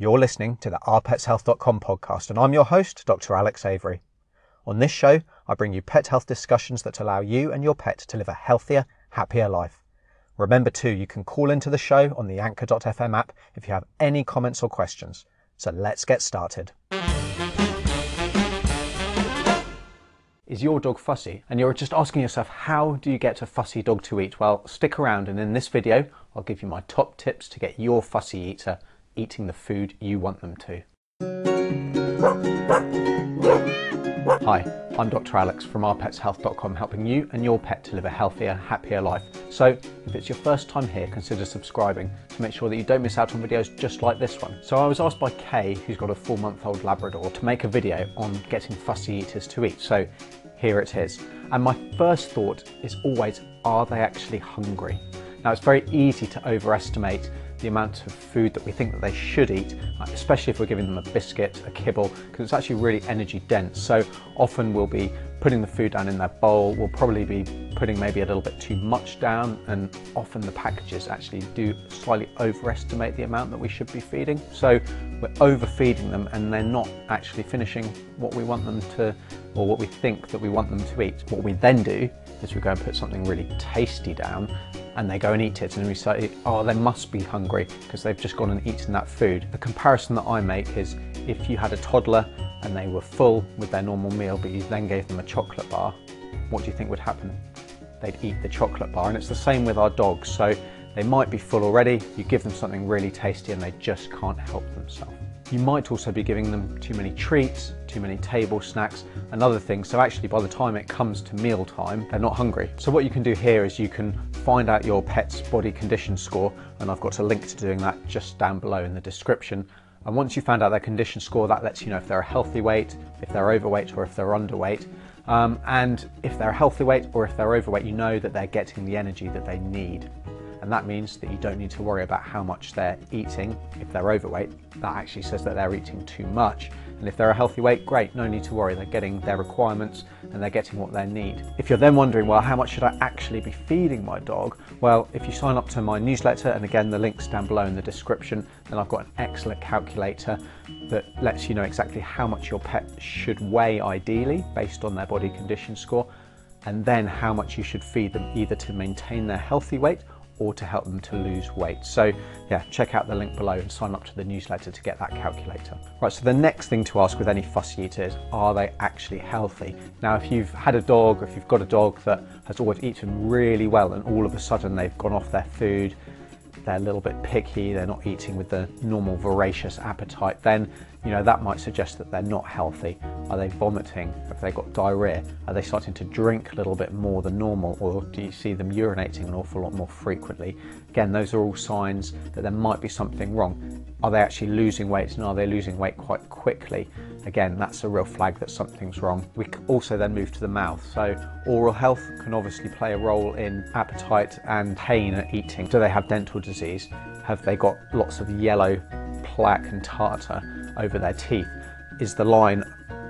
You're listening to the ourpetshealth.com podcast, and I'm your host, Dr. Alex Avery. On this show, I bring you pet health discussions that allow you and your pet to live a healthier, happier life. Remember, too, you can call into the show on the Anchor.fm app if you have any comments or questions. So let's get started. Is your dog fussy? And you're just asking yourself, how do you get a fussy dog to eat? Well, stick around, and in this video, I'll give you my top tips to get your fussy eater eating the food you want them to. Hi, I'm Dr. Alex from ourpetshealth.com, helping you and your pet to live a healthier, happier life. So, if it's your first time here, consider subscribing to make sure that you don't miss out on videos just like this one. So, I was asked by Kay, who's got a four month old Labrador, to make a video on getting fussy eaters to eat. So, here it is. And my first thought is always, are they actually hungry? Now, it's very easy to overestimate the amount of food that we think that they should eat, especially if we're giving them a biscuit, a kibble, because it's actually really energy dense. So often we'll be putting the food down in their bowl, we'll probably be putting maybe a little bit too much down, and often the packages actually do slightly overestimate the amount that we should be feeding. So we're overfeeding them and they're not actually finishing what we want them to, or what we think that we want them to eat. What we then do is we go and put something really tasty down and they go and eat it and we say, oh, they must be hungry because they've just gone and eaten that food. The comparison that I make is if you had a toddler and they were full with their normal meal, but you then gave them a chocolate bar, what do you think would happen? They'd eat the chocolate bar. And it's the same with our dogs. So they might be full already, you give them something really tasty and they just can't help themselves. You might also be giving them too many treats, too many table snacks and other things. So actually by the time it comes to meal time, they're not hungry. So what you can do here is you can find out your pet's body condition score and I've got a link to doing that just down below in the description. And once you found out their condition score, that lets you know if they're a healthy weight, if they're overweight or if they're underweight. Um, and if they're a healthy weight or if they're overweight, you know that they're getting the energy that they need and that means that you don't need to worry about how much they're eating. If they're overweight, that actually says that they're eating too much. And if they're a healthy weight, great, no need to worry, they're getting their requirements and they're getting what they need. If you're then wondering, well, how much should I actually be feeding my dog? Well, if you sign up to my newsletter, and again, the link's down below in the description, then I've got an excellent calculator that lets you know exactly how much your pet should weigh ideally based on their body condition score, and then how much you should feed them either to maintain their healthy weight or to help them to lose weight. So yeah, check out the link below and sign up to the newsletter to get that calculator. Right, so the next thing to ask with any fussy eater is, are they actually healthy? Now, if you've had a dog, or if you've got a dog that has always eaten really well and all of a sudden they've gone off their food, they're a little bit picky, they're not eating with the normal voracious appetite, then you know that might suggest that they're not healthy. Are they vomiting? Have they got diarrhea? Are they starting to drink a little bit more than normal? Or do you see them urinating an awful lot more frequently? Again, those are all signs that there might be something wrong. Are they actually losing weight and are they losing weight quite quickly? Again, that's a real flag that something's wrong. We also then move to the mouth. So oral health can obviously play a role in appetite and pain at eating. Do they have dental disease? Have they got lots of yellow plaque and tartar over their teeth? Is the line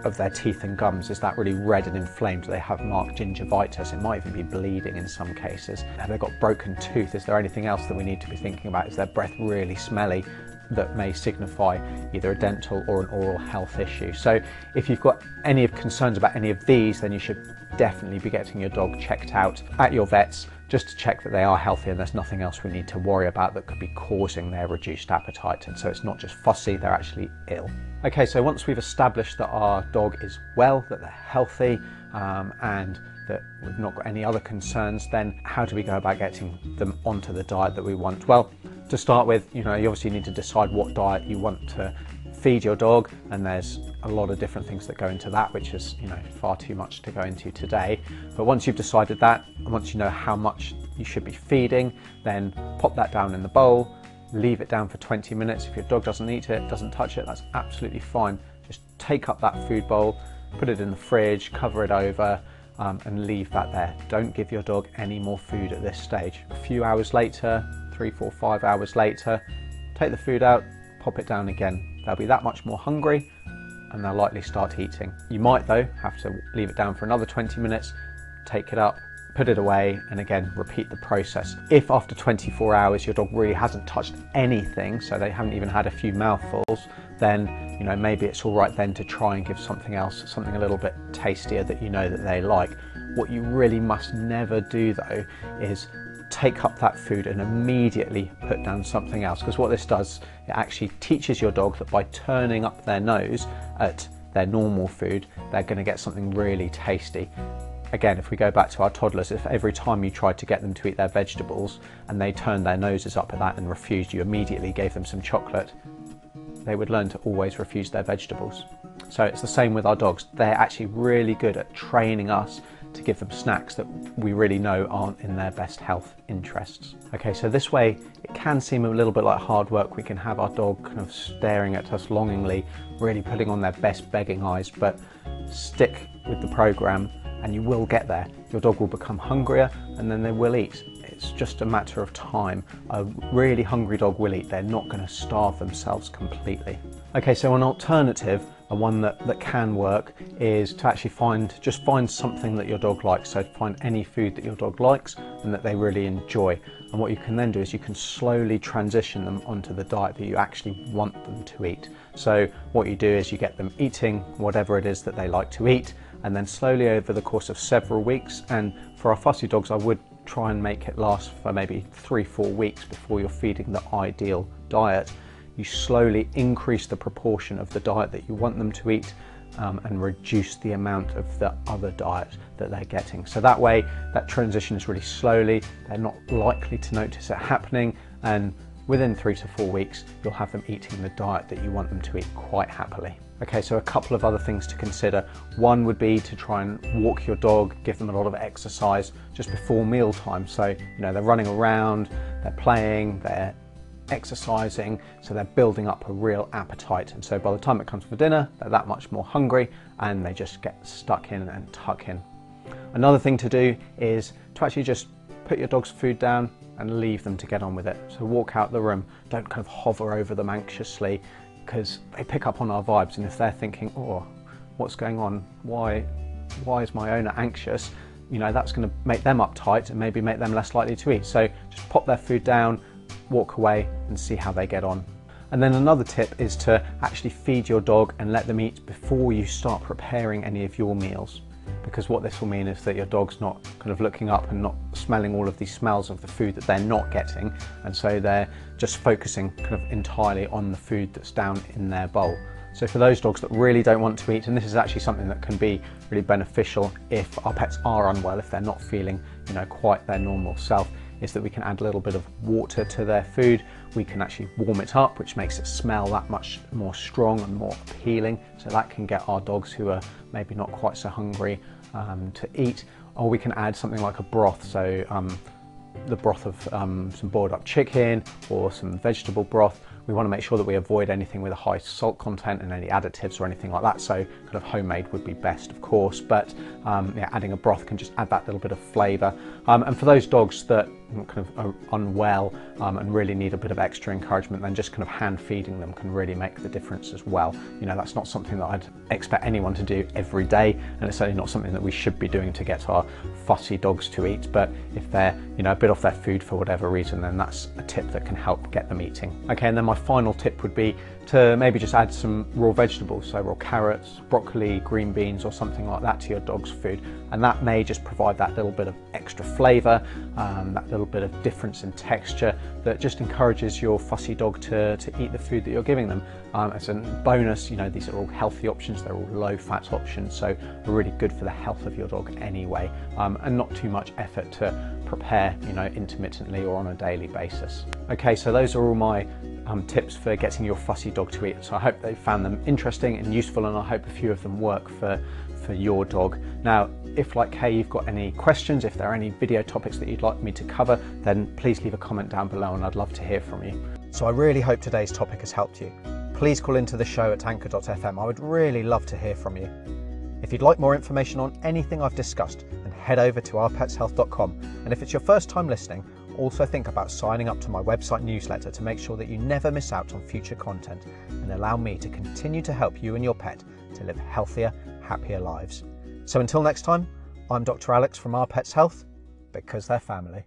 of their teeth and gums, is that really red and inflamed? They have marked gingivitis? It might even be bleeding in some cases. Have they got broken tooth? Is there anything else that we need to be thinking about? Is their breath really smelly? that may signify either a dental or an oral health issue. So if you've got any concerns about any of these, then you should definitely be getting your dog checked out at your vets just to check that they are healthy and there's nothing else we need to worry about that could be causing their reduced appetite. And so it's not just fussy, they're actually ill. Okay, so once we've established that our dog is well, that they're healthy, um, and that we've not got any other concerns, then how do we go about getting them onto the diet that we want? Well, to start with, you know, you obviously need to decide what diet you want to feed your dog, and there's a lot of different things that go into that, which is, you know, far too much to go into today. But once you've decided that, and once you know how much you should be feeding, then pop that down in the bowl, leave it down for 20 minutes. If your dog doesn't eat it, doesn't touch it, that's absolutely fine. Just take up that food bowl, put it in the fridge, cover it over, um, and leave that there. Don't give your dog any more food at this stage. A few hours later, three, four, five hours later, take the food out, pop it down again. They'll be that much more hungry and they'll likely start eating. You might though have to leave it down for another 20 minutes, take it up, put it away and again repeat the process. If after 24 hours your dog really hasn't touched anything, so they haven't even had a few mouthfuls, then you know maybe it's all right then to try and give something else, something a little bit tastier that you know that they like. What you really must never do though is take up that food and immediately put down something else because what this does it actually teaches your dog that by turning up their nose at their normal food they're going to get something really tasty again, if we go back to our toddlers, if every time you tried to get them to eat their vegetables and they turned their noses up at that and refused, you immediately gave them some chocolate, they would learn to always refuse their vegetables. So it's the same with our dogs. They're actually really good at training us to give them snacks that we really know aren't in their best health interests. Okay, so this way it can seem a little bit like hard work. We can have our dog kind of staring at us longingly, really putting on their best begging eyes, but stick with the program and you will get there. Your dog will become hungrier and then they will eat. It's just a matter of time. A really hungry dog will eat. They're not going to starve themselves completely. Okay, so an alternative, a one that, that can work, is to actually find, just find something that your dog likes. So find any food that your dog likes and that they really enjoy. And what you can then do is you can slowly transition them onto the diet that you actually want them to eat. So what you do is you get them eating whatever it is that they like to eat, and then slowly over the course of several weeks. And for our fussy dogs, I would try and make it last for maybe three, four weeks before you're feeding the ideal diet. You slowly increase the proportion of the diet that you want them to eat um, and reduce the amount of the other diet that they're getting. So that way, that transition is really slowly, they're not likely to notice it happening, and within three to four weeks, you'll have them eating the diet that you want them to eat quite happily. Okay, so a couple of other things to consider. One would be to try and walk your dog, give them a lot of exercise just before meal time. So, you know, they're running around, they're playing, they're exercising, so they're building up a real appetite. And so by the time it comes for dinner, they're that much more hungry and they just get stuck in and tuck in. Another thing to do is to actually just put your dog's food down and leave them to get on with it. So walk out the room, don't kind of hover over them anxiously because they pick up on our vibes and if they're thinking, oh, what's going on? Why, why is my owner anxious? You know, that's going to make them uptight and maybe make them less likely to eat. So just pop their food down, walk away and see how they get on. And then another tip is to actually feed your dog and let them eat before you start preparing any of your meals because what this will mean is that your dog's not kind of looking up and not smelling all of these smells of the food that they're not getting and so they're just focusing kind of entirely on the food that's down in their bowl. So for those dogs that really don't want to eat, and this is actually something that can be really beneficial if our pets are unwell, if they're not feeling, you know, quite their normal self, is that we can add a little bit of water to their food. We can actually warm it up, which makes it smell that much more strong and more appealing. So that can get our dogs who are maybe not quite so hungry um, to eat. Or we can add something like a broth. So um, the broth of um, some boiled up chicken or some vegetable broth we want to make sure that we avoid anything with a high salt content and any additives or anything like that. So kind of homemade would be best, of course, but um, yeah, adding a broth can just add that little bit of flavour. Um, and for those dogs that kind of unwell um, and really need a bit of extra encouragement, then just kind of hand feeding them can really make the difference as well. You know, that's not something that I'd expect anyone to do every day, and it's certainly not something that we should be doing to get our fussy dogs to eat. But if they're, you know, a bit off their food for whatever reason, then that's a tip that can help get them eating. Okay, and then my final tip would be to maybe just add some raw vegetables, so raw carrots, broccoli, green beans, or something like that to your dog's food. And that may just provide that little bit of extra flavour, um, that little bit of difference in texture that just encourages your fussy dog to, to eat the food that you're giving them. Um, as a bonus, you know, these are all healthy options, they're all low fat options, so really good for the health of your dog anyway, um, and not too much effort to prepare, you know, intermittently or on a daily basis. Okay, so those are all my um, tips for getting your fussy dog to eat. So I hope they found them interesting and useful, and I hope a few of them work for, for your dog. Now, if like Kay, you've got any questions, if there are any video topics that you'd like me to cover, then please leave a comment down below and I'd love to hear from you. So I really hope today's topic has helped you. Please call into the show at anchor.fm. I would really love to hear from you. If you'd like more information on anything I've discussed, then head over to ourpetshealth.com. And if it's your first time listening, also think about signing up to my website newsletter to make sure that you never miss out on future content and allow me to continue to help you and your pet to live healthier, happier lives. So until next time, I'm Dr. Alex from Our Pets Health. because they're family